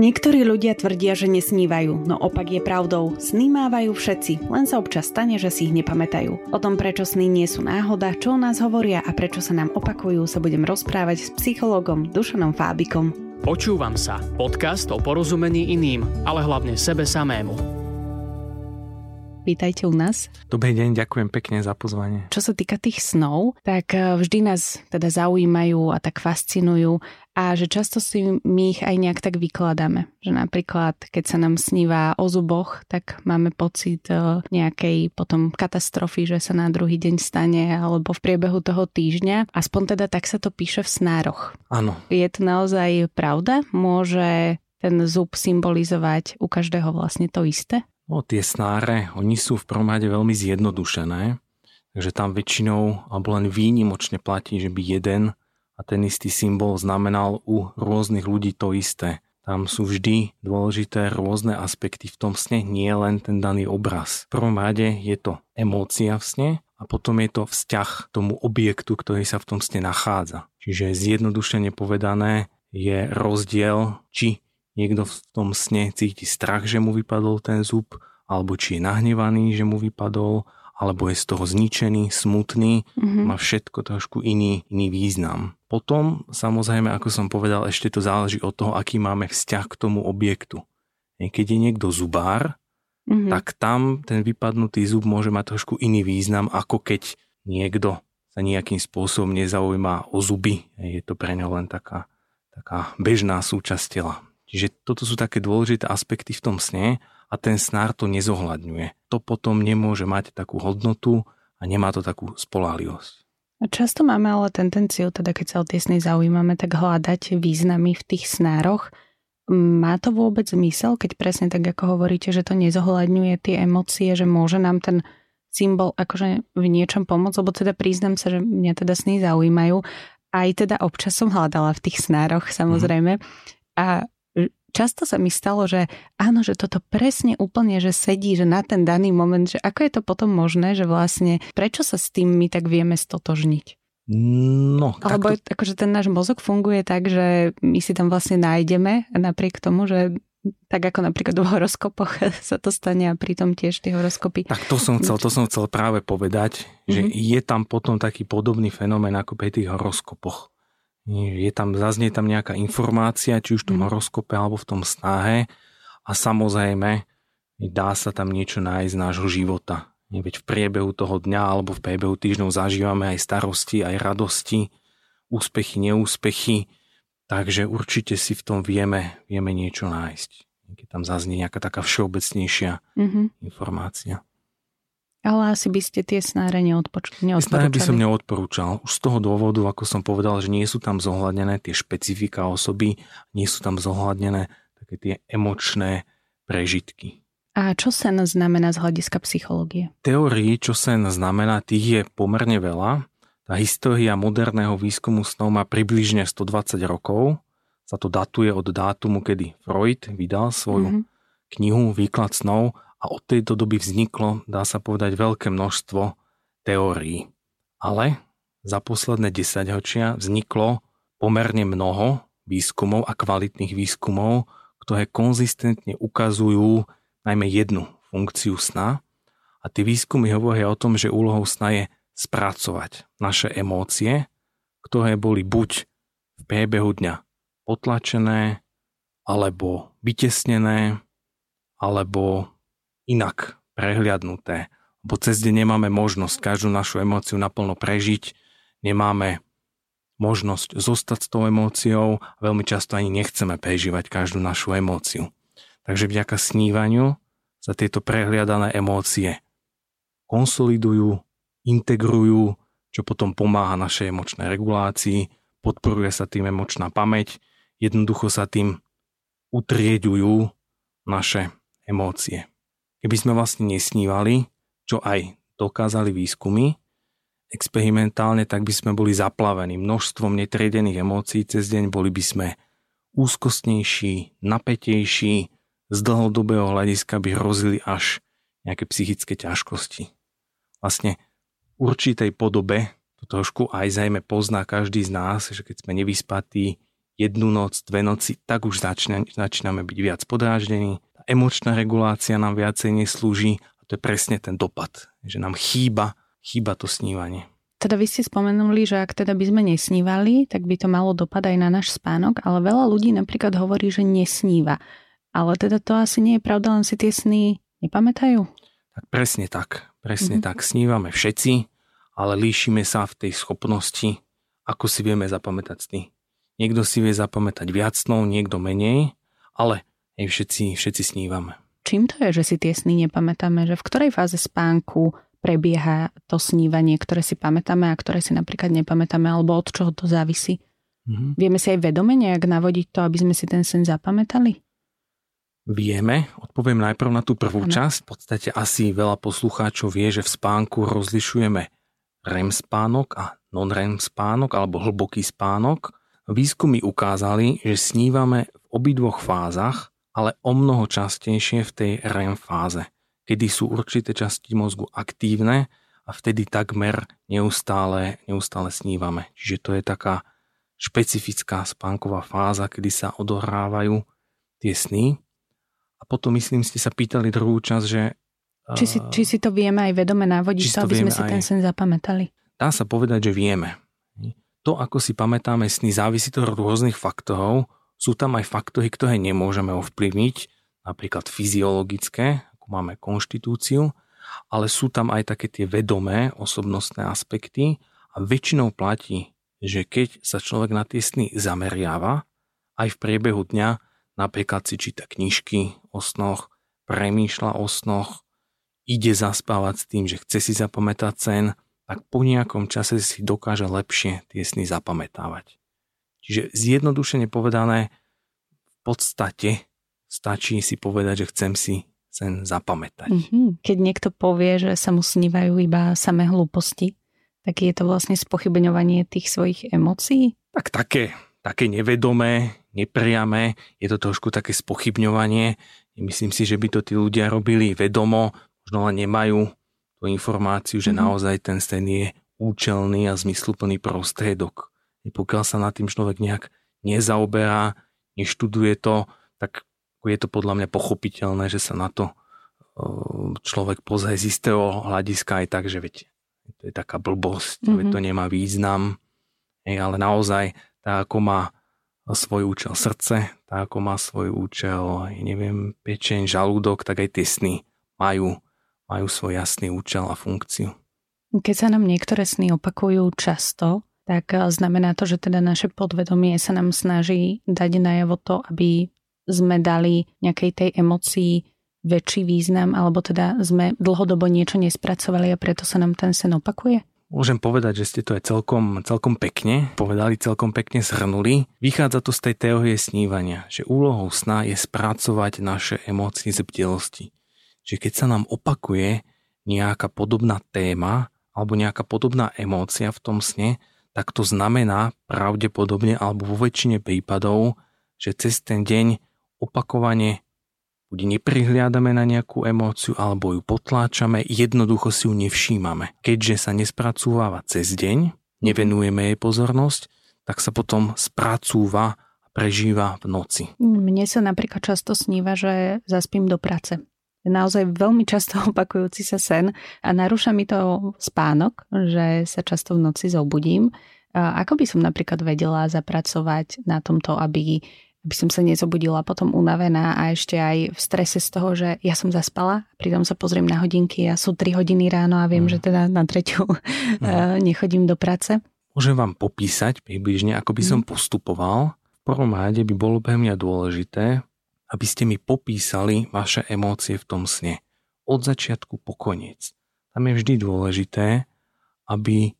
Niektorí ľudia tvrdia, že nesnívajú, no opak je pravdou. Sny mávajú všetci, len sa občas stane, že si ich nepamätajú. O tom, prečo sny nie sú náhoda, čo o nás hovoria a prečo sa nám opakujú, sa budem rozprávať s psychologom Dušanom Fábikom. Počúvam sa. Podcast o porozumení iným, ale hlavne sebe samému. Vítajte u nás. Dobrý deň, ďakujem pekne za pozvanie. Čo sa týka tých snov, tak eh, vždy nás teda zaujímajú a tak fascinujú a že často si my ich aj nejak tak vykladáme. Že napríklad, keď sa nám sníva o zuboch, tak máme pocit eh, nejakej potom katastrofy, že sa na druhý deň stane alebo v priebehu toho týždňa. Aspoň teda tak sa to píše v snároch. Áno. Je to naozaj pravda? Môže ten zub symbolizovať u každého vlastne to isté? No, tie snáre, oni sú v prvom rade veľmi zjednodušené, takže tam väčšinou alebo len výnimočne platí, že by jeden a ten istý symbol znamenal u rôznych ľudí to isté. Tam sú vždy dôležité rôzne aspekty v tom sne, nie len ten daný obraz. V prvom rade je to emócia v sne a potom je to vzťah k tomu objektu, ktorý sa v tom sne nachádza. Čiže zjednodušene povedané je rozdiel, či niekto v tom sne cíti strach, že mu vypadol ten zub, alebo či je nahnevaný, že mu vypadol, alebo je z toho zničený, smutný, mm-hmm. má všetko trošku iný, iný význam. Potom, samozrejme, ako som povedal, ešte to záleží od toho, aký máme vzťah k tomu objektu. Keď je niekto zubár, mm-hmm. tak tam ten vypadnutý zub môže mať trošku iný význam, ako keď niekto sa nejakým spôsobom nezaujíma o zuby. Je to pre ňo len taká, taká bežná súčasť tela. Čiže toto sú také dôležité aspekty v tom sne a ten snár to nezohľadňuje. To potom nemôže mať takú hodnotu a nemá to takú spolahlivosť. Často máme ale tendenciu, teda keď sa o tie sny zaujímame, tak hľadať významy v tých snároch. Má to vôbec zmysel, keď presne tak ako hovoríte, že to nezohľadňuje tie emócie, že môže nám ten symbol akože v niečom pomôcť, lebo teda priznám sa, že mňa teda sny zaujímajú. Aj teda občas som hľadala v tých snároch samozrejme. Mm. A často sa mi stalo, že áno, že toto presne úplne, že sedí, že na ten daný moment, že ako je to potom možné, že vlastne prečo sa s tým my tak vieme stotožniť? No, Alebo to... akože ten náš mozog funguje tak, že my si tam vlastne nájdeme napriek tomu, že tak ako napríklad v horoskopoch sa to stane a pritom tiež tie horoskopy. Tak to som chcel, to som chcel práve povedať, že mm-hmm. je tam potom taký podobný fenomén ako pri tých horoskopoch je tam, zaznie tam nejaká informácia, či už v tom mhm. horoskope alebo v tom snahe a samozrejme dá sa tam niečo nájsť z nášho života. Veď v priebehu toho dňa alebo v priebehu týždňov zažívame aj starosti, aj radosti, úspechy, neúspechy, takže určite si v tom vieme, vieme niečo nájsť. Keď tam zaznie nejaká taká všeobecnejšia mm-hmm. informácia. Ale asi by ste tie snáre neodporúčali. Snáre by som neodporúčal. Už z toho dôvodu, ako som povedal, že nie sú tam zohľadnené tie špecifika osoby, nie sú tam zohľadnené také tie emočné prežitky. A čo sen znamená z hľadiska psychológie? Teórií, čo sen znamená, tých je pomerne veľa. Tá história moderného výskumu snov má približne 120 rokov. Sa to datuje od dátumu, kedy Freud vydal svoju mm-hmm. knihu Výklad snov a od tejto doby vzniklo, dá sa povedať, veľké množstvo teórií. Ale za posledné desaťročia vzniklo pomerne mnoho výskumov a kvalitných výskumov, ktoré konzistentne ukazujú najmä jednu funkciu sna. A tie výskumy hovoria o tom, že úlohou sna je spracovať naše emócie, ktoré boli buď v priebehu dňa potlačené, alebo vytesnené, alebo inak prehliadnuté. Lebo cez deň nemáme možnosť každú našu emóciu naplno prežiť, nemáme možnosť zostať s tou emóciou a veľmi často ani nechceme prežívať každú našu emóciu. Takže vďaka snívaniu sa tieto prehliadané emócie konsolidujú, integrujú, čo potom pomáha našej emočnej regulácii, podporuje sa tým emočná pamäť, jednoducho sa tým utrieďujú naše emócie. Keby sme vlastne nesnívali, čo aj dokázali výskumy, experimentálne, tak by sme boli zaplavení množstvom netriedených emócií cez deň, boli by sme úzkostnejší, napätejší, z dlhodobého hľadiska by hrozili až nejaké psychické ťažkosti. Vlastne v určitej podobe, to trošku aj zajme pozná každý z nás, že keď sme nevyspatí, jednu noc, dve noci, tak už začína, začíname byť viac podráždení. Emočná regulácia nám viacej neslúži a to je presne ten dopad, že nám chýba, chýba to snívanie. Teda vy ste spomenuli, že ak teda by sme nesnívali, tak by to malo dopad aj na náš spánok, ale veľa ľudí napríklad hovorí, že nesníva. Ale teda to asi nie je pravda, len si tie sny nepamätajú? Tak presne tak. Presne mm-hmm. tak. Snívame všetci, ale líšime sa v tej schopnosti, ako si vieme zapamätať sny. Niekto si vie zapamätať viac snov, niekto menej, ale aj všetci, všetci snívame. Čím to je, že si tie sny nepamätáme? Že v ktorej fáze spánku prebieha to snívanie, ktoré si pamätáme a ktoré si napríklad nepamätáme, alebo od čoho to závisí? Mm-hmm. Vieme si aj vedome nejak navodiť to, aby sme si ten sen zapamätali? Vieme, odpoviem najprv na tú prvú ano. časť. V podstate asi veľa poslucháčov vie, že v spánku rozlišujeme REM spánok a non-REM spánok alebo hlboký spánok. Výskumy ukázali, že snívame v obidvoch fázach, ale o mnoho častejšie v tej REM fáze, kedy sú určité časti mozgu aktívne a vtedy takmer neustále, neustále snívame. Čiže to je taká špecifická spánková fáza, kedy sa odohrávajú tie sny. A potom, myslím, ste sa pýtali druhú časť, že či si, či si to vieme aj vedome navodiť, to, aby sme si aj, ten sen zapamätali? Dá sa povedať, že vieme. To, ako si pamätáme sny, závisí to od rôznych faktorov. Sú tam aj faktory, ktoré nemôžeme ovplyvniť, napríklad fyziologické, ako máme konštitúciu, ale sú tam aj také tie vedomé osobnostné aspekty a väčšinou platí, že keď sa človek na tie sny zameriava, aj v priebehu dňa napríklad si číta knižky o snoch, premýšľa o snoch, ide zaspávať s tým, že chce si zapamätať sen, tak po nejakom čase si dokáže lepšie tie sny zapamätávať. Čiže zjednodušene povedané, v podstate stačí si povedať, že chcem si sen zapamätať. Mm-hmm. Keď niekto povie, že sa mu snívajú iba samé hlúposti, tak je to vlastne spochybňovanie tých svojich emócií? Tak také, také nevedomé, nepriame, je to trošku také spochybňovanie. Myslím si, že by to tí ľudia robili vedomo, možno len nemajú tú informáciu, že mm-hmm. naozaj ten sen je účelný a zmysluplný prostriedok. Pokiaľ sa nad tým človek nejak nezaoberá, neštuduje to, tak je to podľa mňa pochopiteľné, že sa na to človek pozrie z istého hľadiska aj tak, že veď, to je taká blbosť, mm-hmm. veď to nemá význam, ale naozaj tak ako má svoj účel srdce, tak ako má svoj účel, neviem, pečeň, žalúdok, tak aj tie sny majú majú svoj jasný účel a funkciu. Keď sa nám niektoré sny opakujú často, tak eh, znamená to, že teda naše podvedomie sa nám snaží dať najavo to, aby sme dali nejakej tej emocii väčší význam, alebo teda sme dlhodobo niečo nespracovali a preto sa nám ten sen opakuje? Môžem povedať, že ste to aj celkom, celkom pekne povedali, celkom pekne zhrnuli. Vychádza to z tej teórie snívania, že úlohou sna je spracovať naše emócie z bdelosti že keď sa nám opakuje nejaká podobná téma alebo nejaká podobná emócia v tom sne, tak to znamená pravdepodobne alebo vo väčšine prípadov, že cez ten deň opakovane buď neprihliadame na nejakú emóciu alebo ju potláčame, jednoducho si ju nevšímame. Keďže sa nespracúváva cez deň, nevenujeme jej pozornosť, tak sa potom spracúva a prežíva v noci. Mne sa napríklad často sníva, že zaspím do práce naozaj veľmi často opakujúci sa sen a narúša mi to spánok, že sa často v noci zobudím. A ako by som napríklad vedela zapracovať na tomto, aby, aby som sa nezobudila potom unavená a ešte aj v strese z toho, že ja som zaspala, pritom sa pozriem na hodinky a sú 3 hodiny ráno a viem, mm. že teda na tretiu mm. nechodím do práce. Môžem vám popísať približne, ako by som mm. postupoval. V prvom rade by bolo pre mňa dôležité aby ste mi popísali vaše emócie v tom sne. Od začiatku po koniec. Tam je vždy dôležité, aby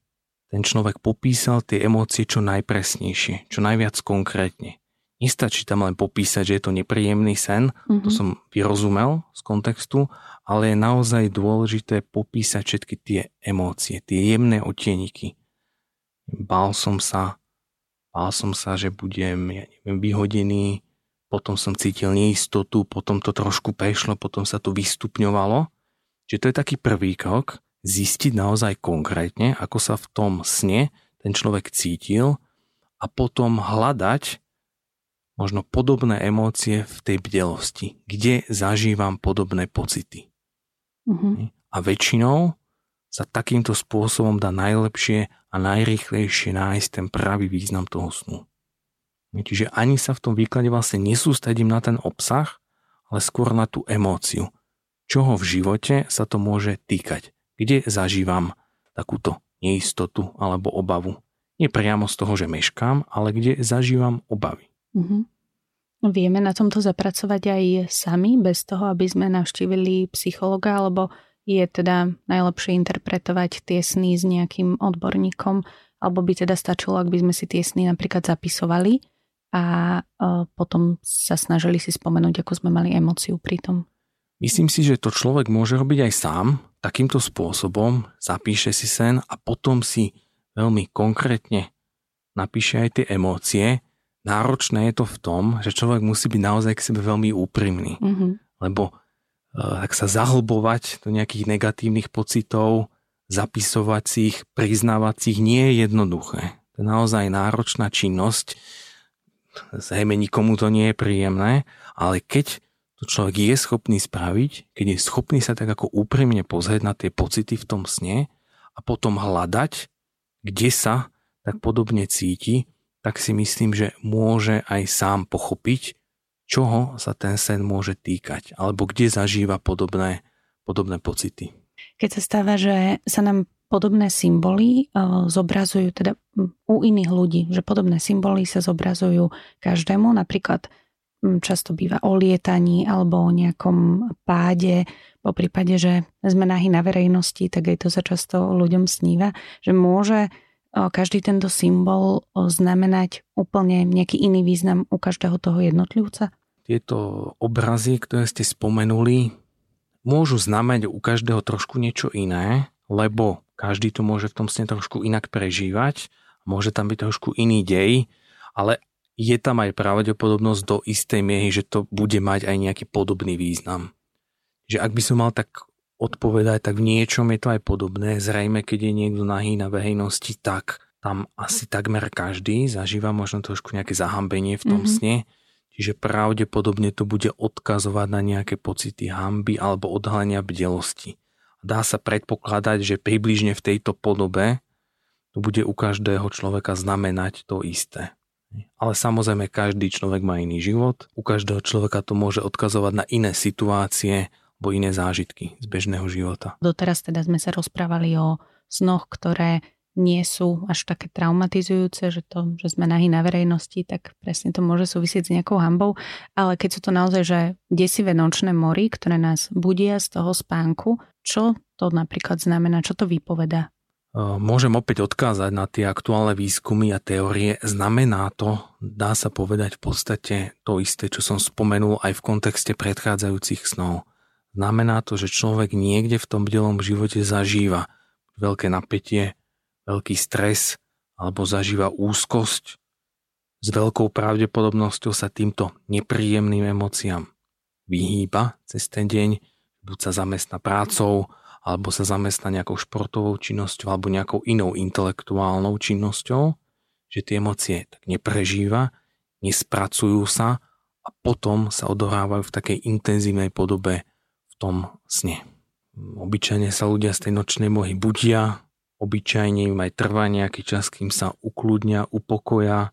ten človek popísal tie emócie čo najpresnejšie, čo najviac konkrétne. Nestačí tam len popísať, že je to nepríjemný sen, mm-hmm. to mhm. som vyrozumel z kontextu, ale je naozaj dôležité popísať všetky tie emócie, tie jemné otieniky. Bál som sa, bál som sa, že budem, ja neviem, vyhodený, potom som cítil neistotu, potom to trošku prešlo, potom sa to vystupňovalo. Čiže to je taký prvý krok, zistiť naozaj konkrétne, ako sa v tom sne ten človek cítil a potom hľadať možno podobné emócie v tej bdelosti, kde zažívam podobné pocity. Uh-huh. A väčšinou sa takýmto spôsobom dá najlepšie a najrychlejšie nájsť ten pravý význam toho snu. Čiže ani sa v tom výklade vlastne nesústredím na ten obsah, ale skôr na tú emóciu. Čoho v živote sa to môže týkať? Kde zažívam takúto neistotu alebo obavu? Nie priamo z toho, že meškám, ale kde zažívam obavy. Mm-hmm. Vieme na tomto zapracovať aj sami, bez toho, aby sme navštívili psychologa, alebo je teda najlepšie interpretovať tie sny s nejakým odborníkom, alebo by teda stačilo, ak by sme si tie sny napríklad zapisovali a e, potom sa snažili si spomenúť, ako sme mali emóciu pri tom. Myslím si, že to človek môže robiť aj sám, takýmto spôsobom zapíše si sen a potom si veľmi konkrétne napíše aj tie emócie, náročné je to v tom, že človek musí byť naozaj k sebe veľmi úprimný. Mm-hmm. Lebo uh, ak sa zahlbovať do nejakých negatívnych pocitov, zapisovať si ich, priznávať si ich, nie je jednoduché. To je naozaj náročná činnosť. Zrejme nikomu to nie je príjemné, ale keď to človek je schopný spraviť, keď je schopný sa tak ako úprimne pozrieť na tie pocity v tom sne a potom hľadať, kde sa tak podobne cíti, tak si myslím, že môže aj sám pochopiť, čoho sa ten sen môže týkať, alebo kde zažíva podobné, podobné pocity. Keď sa stáva, že sa nám podobné symboly uh, zobrazujú teda u iných ľudí, že podobné symboly sa zobrazujú každému, napríklad často býva o lietaní alebo o nejakom páde, po prípade, že sme nahy na verejnosti, tak aj to sa často ľuďom sníva, že môže každý tento symbol znamenať úplne nejaký iný význam u každého toho jednotlivca? Tieto obrazy, ktoré ste spomenuli, môžu znamenať u každého trošku niečo iné, lebo každý to môže v tom sne trošku inak prežívať, môže tam byť trošku iný dej, ale je tam aj pravdepodobnosť do istej miery, že to bude mať aj nejaký podobný význam. Že ak by som mal tak odpovedať, tak v niečom je to aj podobné. Zrejme, keď je niekto nahý na verejnosti, tak tam asi takmer každý zažíva možno trošku nejaké zahambenie v tom mm-hmm. sne. Čiže pravdepodobne to bude odkazovať na nejaké pocity hamby alebo odhalenia bdelosti. Dá sa predpokladať, že približne v tejto podobe to bude u každého človeka znamenať to isté. Ale samozrejme každý človek má iný život, u každého človeka to môže odkazovať na iné situácie, alebo iné zážitky z bežného života. Doteraz teda sme sa rozprávali o snoch, ktoré nie sú až také traumatizujúce, že to, že sme nahy na verejnosti, tak presne to môže súvisieť s nejakou hambou, ale keď sú to naozaj, že desivé nočné mory, ktoré nás budia z toho spánku, čo to napríklad znamená, čo to vypoveda? Môžem opäť odkázať na tie aktuálne výskumy a teórie. Znamená to, dá sa povedať v podstate to isté, čo som spomenul aj v kontexte predchádzajúcich snov. Znamená to, že človek niekde v tom bdelom živote zažíva veľké napätie, veľký stres alebo zažíva úzkosť. S veľkou pravdepodobnosťou sa týmto nepríjemným emóciám vyhýba cez ten deň, buď sa zamestná prácou, alebo sa zamestná nejakou športovou činnosťou alebo nejakou inou intelektuálnou činnosťou, že tie emócie tak neprežíva, nespracujú sa a potom sa odohrávajú v takej intenzívnej podobe tom sne. Obyčajne sa ľudia z tej nočnej mohy budia, obyčajne im aj trvá nejaký čas, kým sa ukludnia, upokoja,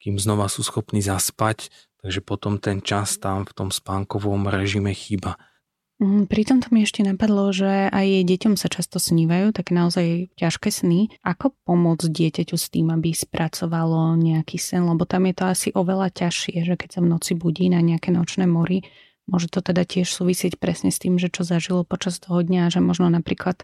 kým znova sú schopní zaspať, takže potom ten čas tam v tom spánkovom režime chýba. Mhm, pri tomto mi ešte napadlo, že aj deťom sa často snívajú, tak naozaj ťažké sny. Ako pomôcť dieťaťu s tým, aby spracovalo nejaký sen? Lebo tam je to asi oveľa ťažšie, že keď sa v noci budí na nejaké nočné mori, Môže to teda tiež súvisieť presne s tým, že čo zažilo počas toho dňa, že možno napríklad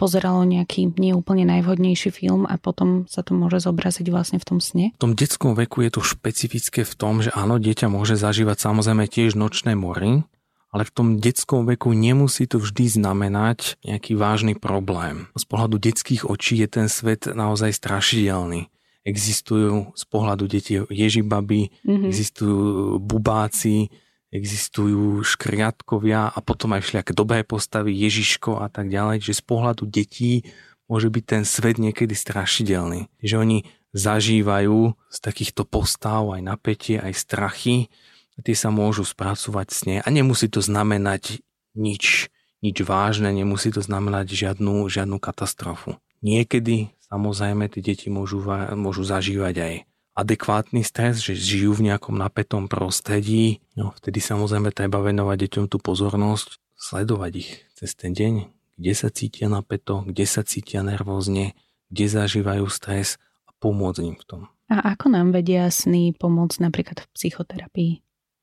pozeralo nejaký neúplne najvhodnejší film a potom sa to môže zobraziť vlastne v tom sne? V tom detskom veku je to špecifické v tom, že áno, dieťa môže zažívať samozrejme tiež nočné mory, ale v tom detskom veku nemusí to vždy znamenať nejaký vážny problém. Z pohľadu detských očí je ten svet naozaj strašidelný. Existujú z pohľadu detí ježibaby, mm-hmm. existujú bubáci, existujú škriatkovia a potom aj všelijaké dobré postavy, Ježiško a tak ďalej, že z pohľadu detí môže byť ten svet niekedy strašidelný. Že oni zažívajú z takýchto postav aj napätie, aj strachy. Tie sa môžu spracovať sne a nemusí to znamenať nič, nič vážne, nemusí to znamenať žiadnu, žiadnu katastrofu. Niekedy samozrejme tie deti môžu, môžu zažívať aj adekvátny stres, že žijú v nejakom napätom prostredí. No, vtedy samozrejme treba venovať deťom tú pozornosť, sledovať ich cez ten deň, kde sa cítia napäto, kde sa cítia nervózne, kde zažívajú stres a pomôcť im v tom. A ako nám vedia sny pomôcť napríklad v psychoterapii?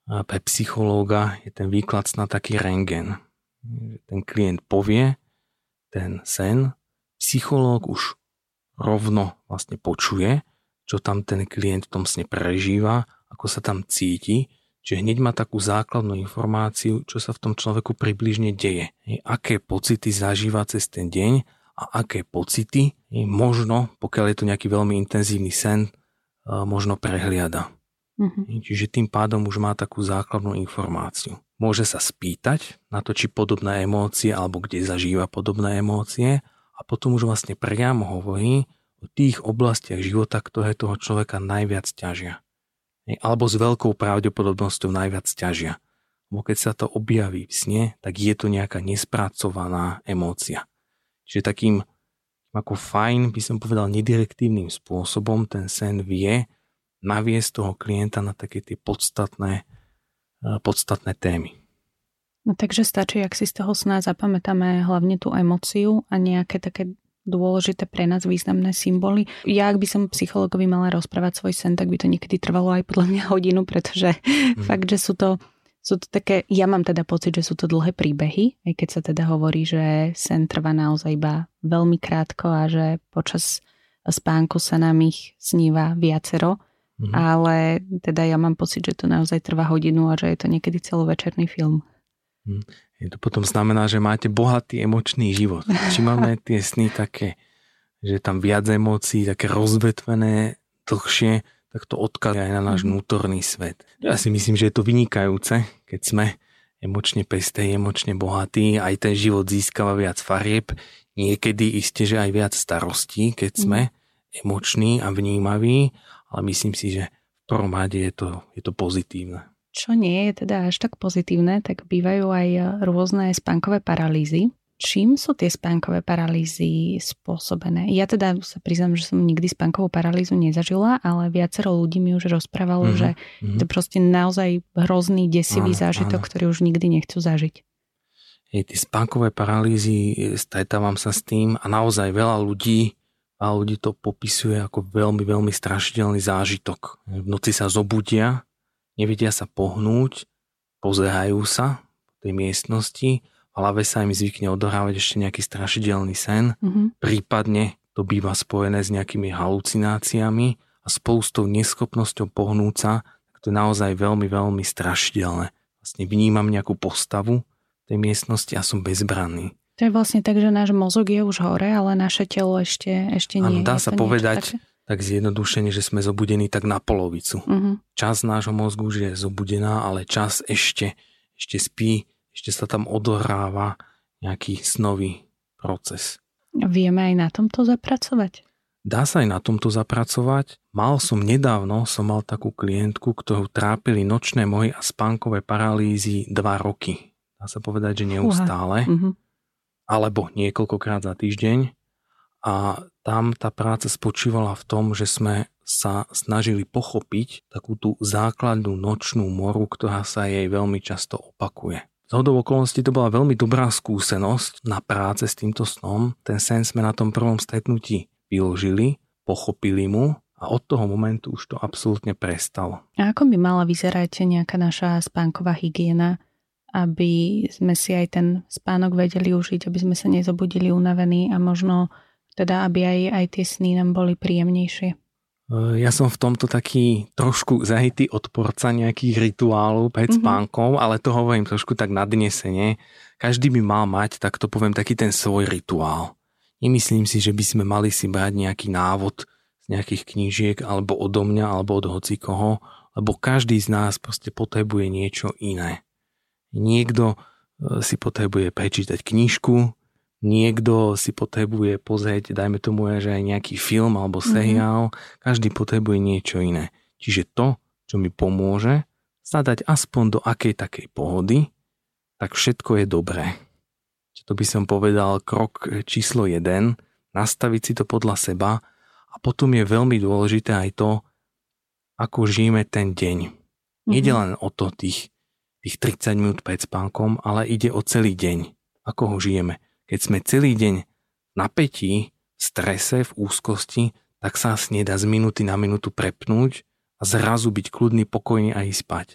A pre psychológa je ten výklad sna taký rengen. Ten klient povie ten sen, psychológ už rovno vlastne počuje, čo tam ten klient v tom sne prežíva, ako sa tam cíti, čiže hneď má takú základnú informáciu, čo sa v tom človeku približne deje. Aké pocity zažíva cez ten deň a aké pocity možno, pokiaľ je to nejaký veľmi intenzívny sen, možno prehliada. Mm-hmm. Čiže tým pádom už má takú základnú informáciu. Môže sa spýtať na to, či podobné emócie alebo kde zažíva podobné emócie a potom už vlastne priamo hovorí, o tých oblastiach života, ktoré toho človeka najviac ťažia. Alebo s veľkou pravdepodobnosťou najviac ťažia. Lebo keď sa to objaví v sne, tak je to nejaká nespracovaná emócia. Čiže takým ako fajn, by som povedal, nedirektívnym spôsobom ten sen vie naviesť toho klienta na také tie podstatné, eh, podstatné témy. No takže stačí, ak si z toho sna zapamätáme hlavne tú emóciu a nejaké také dôležité pre nás významné symboly. Ja, ak by som psychologovi mala rozprávať svoj sen, tak by to niekedy trvalo aj podľa mňa hodinu, pretože mm. fakt, že sú to, sú to také, ja mám teda pocit, že sú to dlhé príbehy, aj keď sa teda hovorí, že sen trvá naozaj iba veľmi krátko a že počas spánku sa nám ich sníva viacero, mm. ale teda ja mám pocit, že to naozaj trvá hodinu a že je to niekedy celovečerný film. Mm. To potom znamená, že máte bohatý emočný život. Či máme tie sny také, že tam viac emócií, také rozvetvené, dlhšie, tak to odkalia aj na náš mhm. vnútorný svet. Ja si myslím, že je to vynikajúce, keď sme emočne pesté, emočne bohatí, aj ten život získava viac farieb, niekedy isté, že aj viac starostí, keď sme mhm. emoční a vnímaví, ale myslím si, že v prvom rade je to, je to pozitívne. Čo nie je teda až tak pozitívne, tak bývajú aj rôzne spánkové paralýzy. Čím sú tie spánkové paralýzy spôsobené? Ja teda sa priznám, že som nikdy spánkovú paralýzu nezažila, ale viacero ľudí mi už rozprávalo, mm-hmm. že mm-hmm. to je proste naozaj hrozný, desivý áno, zážitok, áno. ktorý už nikdy nechcú zažiť. Hej, tie spánkové paralýzy, stretávam sa s tým a naozaj veľa ľudí a ľudí to popisuje ako veľmi, veľmi strašidelný zážitok. V noci sa zobudia nevedia sa pohnúť, pozerajú sa po tej miestnosti, v hlave sa im zvykne odohrávať ešte nejaký strašidelný sen, mm-hmm. prípadne to býva spojené s nejakými halucináciami a spolu s tou neschopnosťou pohnúť sa, tak to je naozaj veľmi, veľmi strašidelné. Vlastne vnímam nejakú postavu tej miestnosti a som bezbranný. To je vlastne tak, že náš mozog je už hore, ale naše telo ešte, ešte nie. Áno, dá sa povedať, tak zjednodušene, že sme zobudení tak na polovicu. Uh-huh. Čas nášho mozgu už je zobudená, ale čas ešte, ešte spí, ešte sa tam odohráva nejaký snový proces. Vieme aj na tomto zapracovať? Dá sa aj na tomto zapracovať. Mal som nedávno, som mal takú klientku, ktorú trápili nočné mohy a spánkové paralýzy dva roky. Dá sa povedať, že neustále. Uh-huh. Alebo niekoľkokrát za týždeň. A tam tá práca spočívala v tom, že sme sa snažili pochopiť takú tú základnú nočnú moru, ktorá sa jej veľmi často opakuje. Z hodou okolností to bola veľmi dobrá skúsenosť na práce s týmto snom. Ten sen sme na tom prvom stretnutí vyložili, pochopili mu a od toho momentu už to absolútne prestalo. A ako by mala vyzerať nejaká naša spánková hygiena, aby sme si aj ten spánok vedeli užiť, aby sme sa nezobudili unavení a možno teda aby aj, aj tie sny nám boli príjemnejšie. E, ja som v tomto taký trošku zahitý odporca nejakých rituálov pred mm-hmm. spánkom, ale to hovorím trošku tak nadnesene. Každý by mal mať, tak to poviem, taký ten svoj rituál. Nemyslím si, že by sme mali si brať nejaký návod z nejakých knížiek alebo odo mňa alebo od hocikoho, lebo každý z nás proste potrebuje niečo iné. Niekto e, si potrebuje prečítať knižku, Niekto si potrebuje pozrieť, dajme tomu, že aj nejaký film alebo mhm. seriál, mm-hmm. každý potrebuje niečo iné. Čiže to, čo mi pomôže, zadať aspoň do akej takej pohody, tak všetko je dobré. Čiže to by som povedal krok číslo 1, nastaviť si to podľa seba a potom je veľmi dôležité aj to, ako žijeme ten deň. Mm-hmm. Ide len o to tých, tých 30 minút pred spánkom, ale ide o celý deň. Ako ho žijeme. Keď sme celý deň v napätí, v strese, v úzkosti, tak sa nedá z minúty na minútu prepnúť a zrazu byť kľudný, pokojný a ísť spať.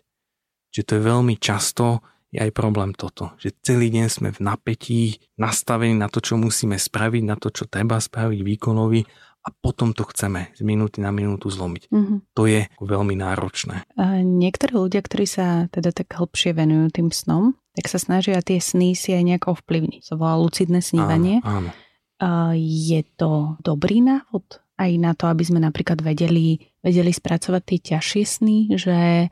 Čiže to je veľmi často je aj problém toto, že celý deň sme v napätí, nastavení na to, čo musíme spraviť, na to, čo treba spraviť výkonovi a potom to chceme z minúty na minútu zlomiť. Mm-hmm. To je veľmi náročné. A niektorí ľudia, ktorí sa teda tak hlbšie venujú tým snom, tak sa snažia tie sny si aj nejako ovplyvniť. To volá lucidné snívanie. Áno, áno. Je to dobrý návod aj na to, aby sme napríklad vedeli, vedeli spracovať tie ťažšie sny, že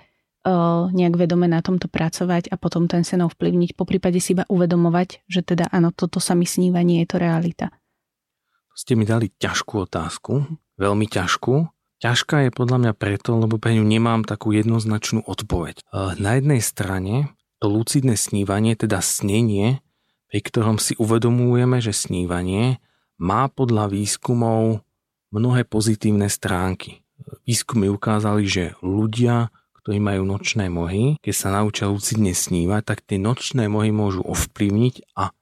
nejak vedome na tomto pracovať a potom ten sen ovplyvniť, po prípade si iba uvedomovať, že teda áno, toto sa mi sníva, nie je to realita. Ste mi dali ťažkú otázku, veľmi ťažkú. Ťažká je podľa mňa preto, lebo pre ňu nemám takú jednoznačnú odpoveď. Na jednej strane to lucidné snívanie, teda snenie, pri ktorom si uvedomujeme, že snívanie má podľa výskumov mnohé pozitívne stránky. Výskumy ukázali, že ľudia, ktorí majú nočné mohy, keď sa naučia lucidne snívať, tak tie nočné mohy môžu ovplyvniť a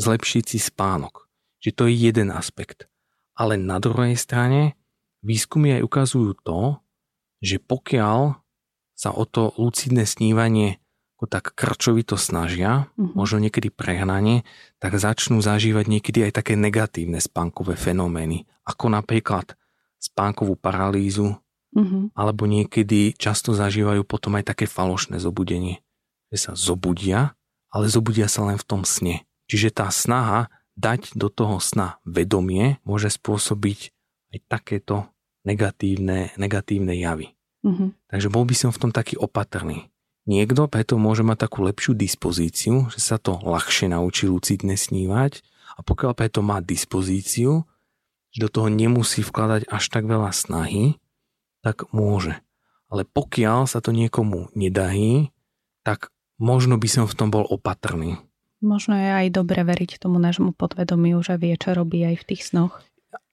zlepšiť si spánok. Čiže to je jeden aspekt. Ale na druhej strane výskumy aj ukazujú to, že pokiaľ sa o to lucidné snívanie ako tak krčovito snažia, mm-hmm. možno niekedy prehnanie, tak začnú zažívať niekedy aj také negatívne spánkové fenomény, ako napríklad spánkovú paralýzu, Mm-hmm. Alebo niekedy často zažívajú potom aj také falošné zobudenie. Že sa zobudia, ale zobudia sa len v tom sne. Čiže tá snaha dať do toho sna vedomie môže spôsobiť aj takéto negatívne, negatívne javy. Mm-hmm. Takže bol by som v tom taký opatrný. Niekto preto môže mať takú lepšiu dispozíciu, že sa to ľahšie naučí lucidne snívať a pokiaľ preto má dispozíciu, že do toho nemusí vkladať až tak veľa snahy, tak môže. Ale pokiaľ sa to niekomu nedají, tak možno by som v tom bol opatrný. Možno je aj dobre veriť tomu nášmu podvedomiu, že vie, čo robí aj v tých snoch.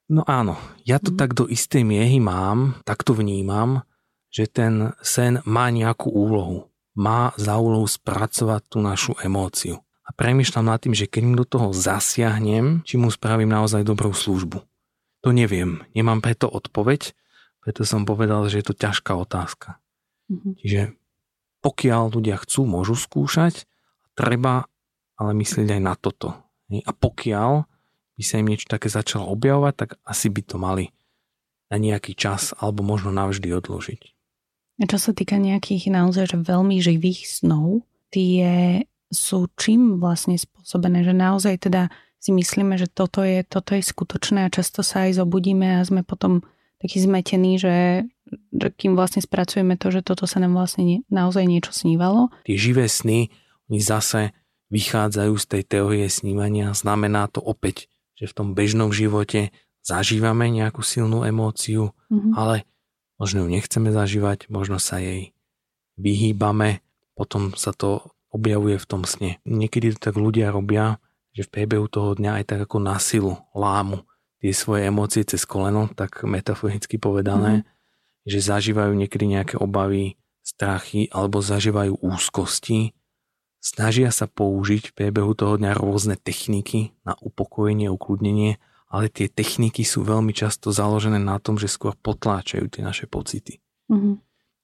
No áno, ja to mm. tak do istej miehy mám, tak to vnímam, že ten sen má nejakú úlohu. Má za úlohu spracovať tú našu emóciu. A premyšľam nad tým, že keď do toho zasiahnem, či mu spravím naozaj dobrú službu. To neviem, nemám preto odpoveď, preto som povedal, že je to ťažká otázka. Mm-hmm. Čiže pokiaľ ľudia chcú, môžu skúšať, treba ale myslieť aj na toto. A pokiaľ by sa im niečo také začalo objavovať, tak asi by to mali na nejaký čas alebo možno navždy odložiť. A čo sa týka nejakých naozaj že veľmi živých snov, tie sú čím vlastne spôsobené, že naozaj teda si myslíme, že toto je, toto je skutočné a často sa aj zobudíme a sme potom taký zmetený, že, že kým vlastne spracujeme to, že toto sa nám vlastne nie, naozaj niečo snívalo. Tie živé sny, oni zase vychádzajú z tej teórie snívania. Znamená to opäť, že v tom bežnom živote zažívame nejakú silnú emóciu, mm-hmm. ale možno ju nechceme zažívať, možno sa jej vyhýbame, potom sa to objavuje v tom sne. Niekedy to tak ľudia robia, že v priebehu toho dňa aj tak ako na silu lámu tie svoje emócie cez koleno, tak metaforicky povedané, mm. že zažívajú niekedy nejaké obavy, strachy alebo zažívajú úzkosti, snažia sa použiť v priebehu toho dňa rôzne techniky na upokojenie, ukludnenie, ale tie techniky sú veľmi často založené na tom, že skôr potláčajú tie naše pocity. Mm-hmm.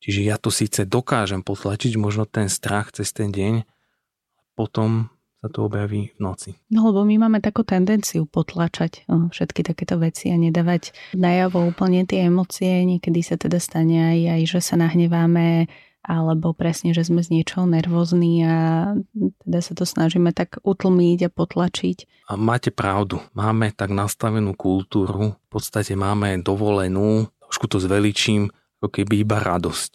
Čiže ja to síce dokážem potlačiť, možno ten strach cez ten deň, potom sa to objaví v noci. No lebo my máme takú tendenciu potlačať všetky takéto veci a nedávať najavo úplne tie emócie. Niekedy sa teda stane aj, aj že sa nahneváme alebo presne, že sme z niečoho nervózni a teda sa to snažíme tak utlmiť a potlačiť. A máte pravdu, máme tak nastavenú kultúru, v podstate máme dovolenú, trošku to zveličím, ako keby iba radosť.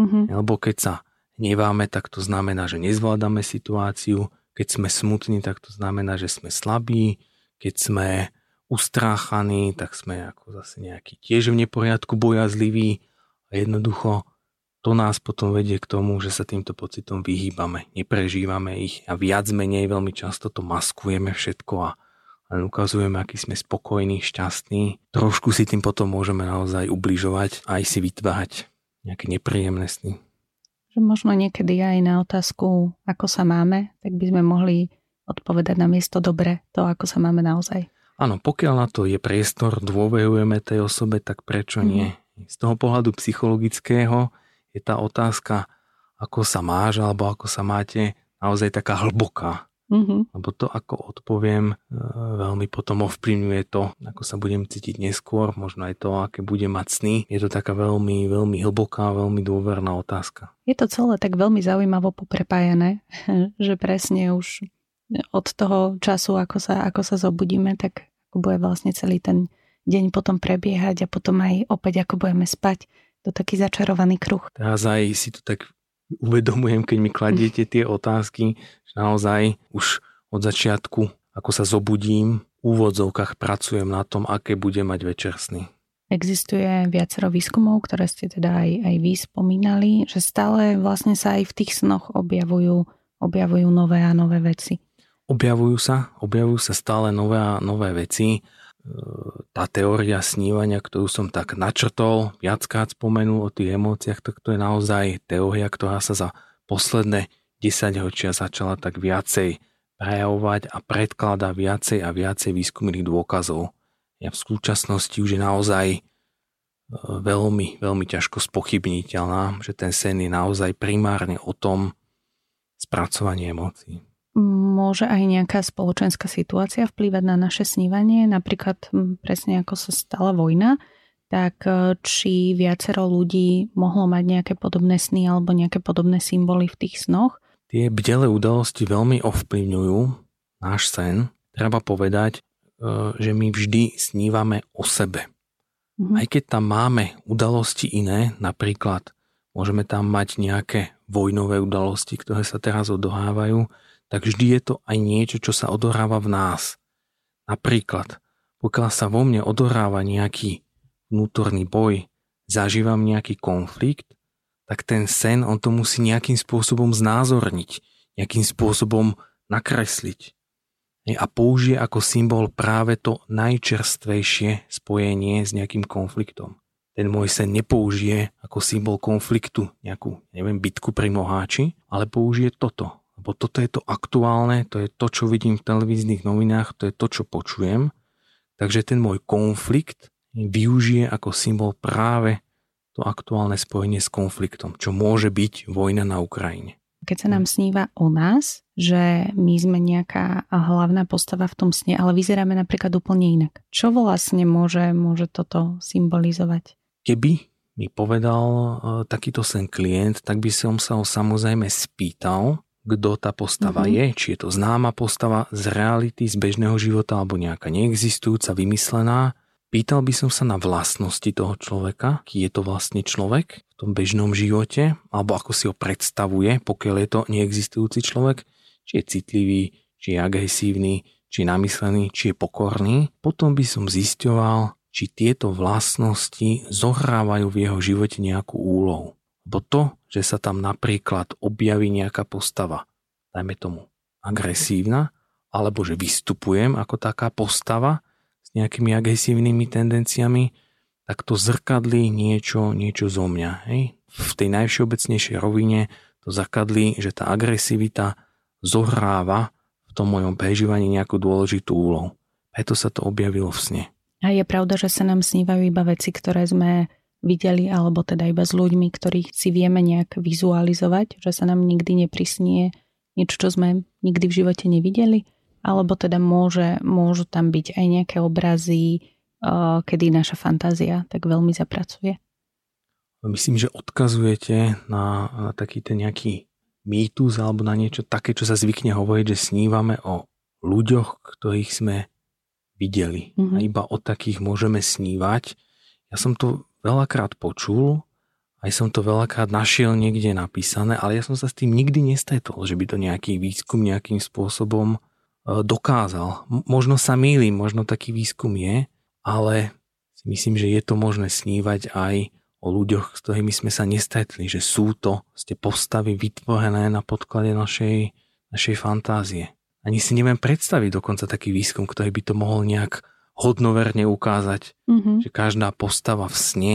Mm-hmm. Lebo keď sa hneváme, tak to znamená, že nezvládame situáciu, keď sme smutní, tak to znamená, že sme slabí, keď sme ustráchaní, tak sme ako zase nejaký tiež v neporiadku, bojazliví a jednoducho to nás potom vedie k tomu, že sa týmto pocitom vyhýbame, neprežívame ich a viac menej veľmi často to maskujeme všetko a len ukazujeme, aký sme spokojní, šťastní. Trošku si tým potom môžeme naozaj ubližovať a aj si vytvárať nejaké nepríjemné sny. Že možno niekedy aj na otázku, ako sa máme, tak by sme mohli odpovedať na miesto dobre to, ako sa máme naozaj. Áno, pokiaľ na to je priestor, dôverujeme tej osobe, tak prečo nie? Mm. Z toho pohľadu psychologického je tá otázka, ako sa máš alebo ako sa máte, naozaj taká hlboká. Mm-hmm. Lebo to, ako odpoviem, e, veľmi potom ovplyvňuje to, ako sa budem cítiť neskôr, možno aj to, aké budem mať sny. Je to taká veľmi, veľmi hlboká, veľmi dôverná otázka. Je to celé tak veľmi zaujímavo poprepájané, že presne už od toho času, ako sa, ako sa zobudíme, tak ako bude vlastne celý ten deň potom prebiehať a potom aj opäť ako budeme spať to taký začarovaný kruh. Teraz aj si to tak uvedomujem, keď mi kladiete tie otázky, že naozaj už od začiatku, ako sa zobudím, v úvodzovkách pracujem na tom, aké bude mať večer sny. Existuje viacero výskumov, ktoré ste teda aj, aj vy spomínali, že stále vlastne sa aj v tých snoch objavujú, objavujú nové a nové veci. Objavujú sa, objavujú sa stále nové a nové veci tá teória snívania, ktorú som tak načrtol, viackrát spomenul o tých emóciách, tak to je naozaj teória, ktorá sa za posledné 10 ročia začala tak viacej prejavovať a predkladá viacej a viacej výskumných dôkazov. Ja v súčasnosti už je naozaj e, veľmi, veľmi ťažko spochybniteľná, že ten sen je naozaj primárne o tom spracovaní emócií. Môže aj nejaká spoločenská situácia vplývať na naše snívanie, napríklad presne ako sa stala vojna, tak e, či viacero ľudí mohlo mať nejaké podobné sny alebo nejaké podobné symboly v tých snoch? Tie bdelé udalosti veľmi ovplyvňujú náš sen. Treba povedať, e, že my vždy snívame o sebe. Mhm. Aj keď tam máme udalosti iné, napríklad môžeme tam mať nejaké vojnové udalosti, ktoré sa teraz odohávajú, tak vždy je to aj niečo, čo sa odohráva v nás. Napríklad, pokiaľ sa vo mne odohráva nejaký vnútorný boj, zažívam nejaký konflikt, tak ten sen, on to musí nejakým spôsobom znázorniť, nejakým spôsobom nakresliť. A použije ako symbol práve to najčerstvejšie spojenie s nejakým konfliktom. Ten môj sen nepoužije ako symbol konfliktu nejakú, neviem, bitku pri Moháči, ale použije toto, lebo toto je to aktuálne, to je to, čo vidím v televíznych novinách, to je to, čo počujem. Takže ten môj konflikt využije ako symbol práve to aktuálne spojenie s konfliktom, čo môže byť vojna na Ukrajine. Keď sa nám sníva o nás, že my sme nejaká hlavná postava v tom sne, ale vyzeráme napríklad úplne inak. Čo vlastne môže, môže toto symbolizovať? Keby mi povedal uh, takýto sen klient, tak by som sa ho samozrejme spýtal, kto tá postava mm-hmm. je, či je to známa postava z reality, z bežného života alebo nejaká neexistujúca, vymyslená. Pýtal by som sa na vlastnosti toho človeka, aký je to vlastne človek v tom bežnom živote, alebo ako si ho predstavuje, pokiaľ je to neexistujúci človek, či je citlivý, či je agresívny, či je namyslený, či je pokorný. Potom by som zisťoval, či tieto vlastnosti zohrávajú v jeho živote nejakú úlohu. Bo to, že sa tam napríklad objaví nejaká postava, dajme tomu agresívna, alebo že vystupujem ako taká postava s nejakými agresívnymi tendenciami, tak to zrkadlí niečo, niečo zo mňa. Hej? V tej najvšeobecnejšej rovine to zrkadlí, že tá agresivita zohráva v tom mojom prežívaní nejakú dôležitú úlohu. Preto sa to objavilo v sne. A je pravda, že sa nám snívajú iba veci, ktoré sme videli, alebo teda iba s ľuďmi, ktorých si vieme nejak vizualizovať, že sa nám nikdy neprisnie niečo, čo sme nikdy v živote nevideli, alebo teda môže, môžu tam byť aj nejaké obrazy, kedy naša fantázia tak veľmi zapracuje. Myslím, že odkazujete na, taký ten nejaký mýtus alebo na niečo také, čo sa zvykne hovoriť, že snívame o ľuďoch, ktorých sme videli. Mm-hmm. A iba o takých môžeme snívať. Ja som to veľakrát počul aj som to veľakrát našiel niekde napísané, ale ja som sa s tým nikdy nestretol, že by to nejaký výskum nejakým spôsobom e, dokázal. Možno sa mýlim, možno taký výskum je, ale si myslím, že je to možné snívať aj o ľuďoch, s ktorými sme sa nestretli, že sú to ste postavy vytvorené na podklade našej, našej fantázie. Ani si neviem predstaviť dokonca taký výskum, ktorý by to mohol nejak hodnoverne ukázať, mm-hmm. že každá postava v sne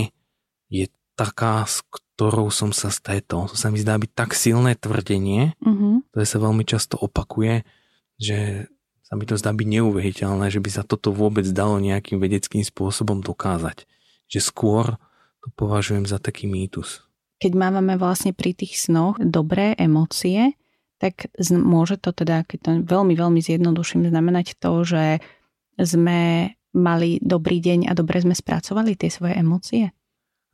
je taká, s ktorou som sa stretol. To sa mi zdá byť tak silné tvrdenie, mm-hmm. ktoré sa veľmi často opakuje, že sa mi to zdá byť neuveriteľné, že by sa toto vôbec dalo nejakým vedeckým spôsobom dokázať. Že skôr to považujem za taký mýtus. Keď máme vlastne pri tých snoch dobré emócie, tak môže to teda, keď to veľmi, veľmi zjednoduším, znamenať to, že sme mali dobrý deň a dobre sme spracovali tie svoje emócie?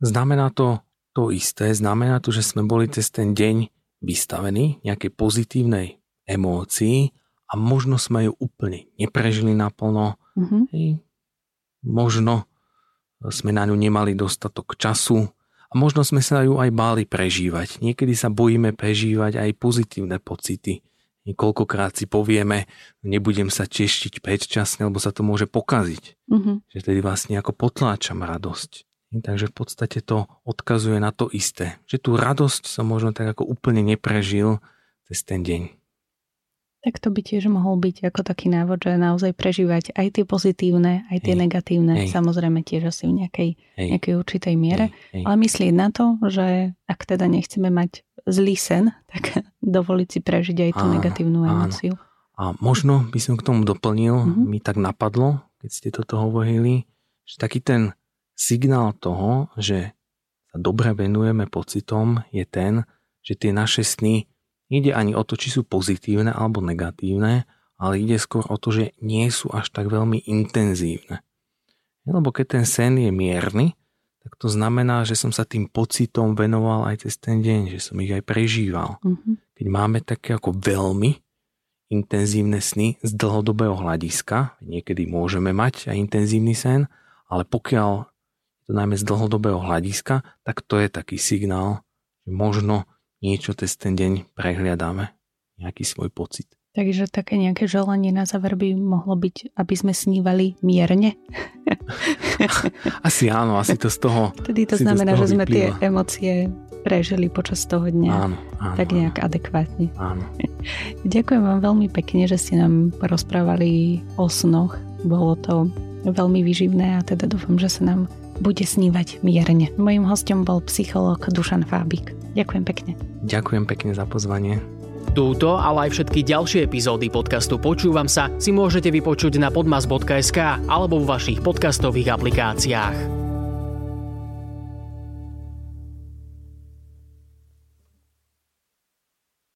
Znamená to to isté, znamená to, že sme boli cez ten deň vystavení nejakej pozitívnej emócii a možno sme ju úplne neprežili naplno. Mm-hmm. Hej. Možno sme na ňu nemali dostatok času a možno sme sa ju aj báli prežívať. Niekedy sa bojíme prežívať aj pozitívne pocity. Niekoľkokrát si povieme, nebudem sa tešiť predčasne, lebo sa to môže pokaziť. Mm-hmm. Že tedy vlastne ako potláčam radosť. Takže v podstate to odkazuje na to isté. Že tú radosť som možno tak ako úplne neprežil cez ten deň. Tak to by tiež mohol byť ako taký návod, že naozaj prežívať aj tie pozitívne, aj tie hej, negatívne, hej. samozrejme tiež asi v nejakej, nejakej určitej miere, hej, hej. ale myslieť na to, že ak teda nechceme mať zlý sen, tak dovoliť si prežiť aj tú áno, negatívnu emóciu. A možno by som k tomu doplnil, mm-hmm. mi tak napadlo, keď ste toto hovorili, že taký ten signál toho, že sa dobre venujeme pocitom, je ten, že tie naše sny Ide ani o to, či sú pozitívne alebo negatívne, ale ide skôr o to, že nie sú až tak veľmi intenzívne. Lebo keď ten sen je mierny, tak to znamená, že som sa tým pocitom venoval aj cez ten deň, že som ich aj prežíval. Mm-hmm. Keď máme také ako veľmi intenzívne sny z dlhodobého hľadiska, niekedy môžeme mať aj intenzívny sen, ale pokiaľ to najmä z dlhodobého hľadiska, tak to je taký signál, že možno niečo cez ten deň prehliadáme, nejaký svoj pocit. Takže také nejaké želanie na záver by mohlo byť, aby sme snívali mierne? asi áno, asi to z toho Tedy to znamená, to že sme vyplýva. tie emócie prežili počas toho dňa. Áno, áno. Tak nejak adekvátne. Áno. Ďakujem vám veľmi pekne, že ste nám rozprávali o snoch. Bolo to veľmi vyživné a teda dúfam, že sa nám bude snívať mierne. Mojím hostom bol psychológ Dušan Fábik. Ďakujem pekne. Ďakujem pekne za pozvanie. Túto, ale aj všetky ďalšie epizódy podcastu Počúvam sa si môžete vypočuť na podmas.sk alebo v vašich podcastových aplikáciách.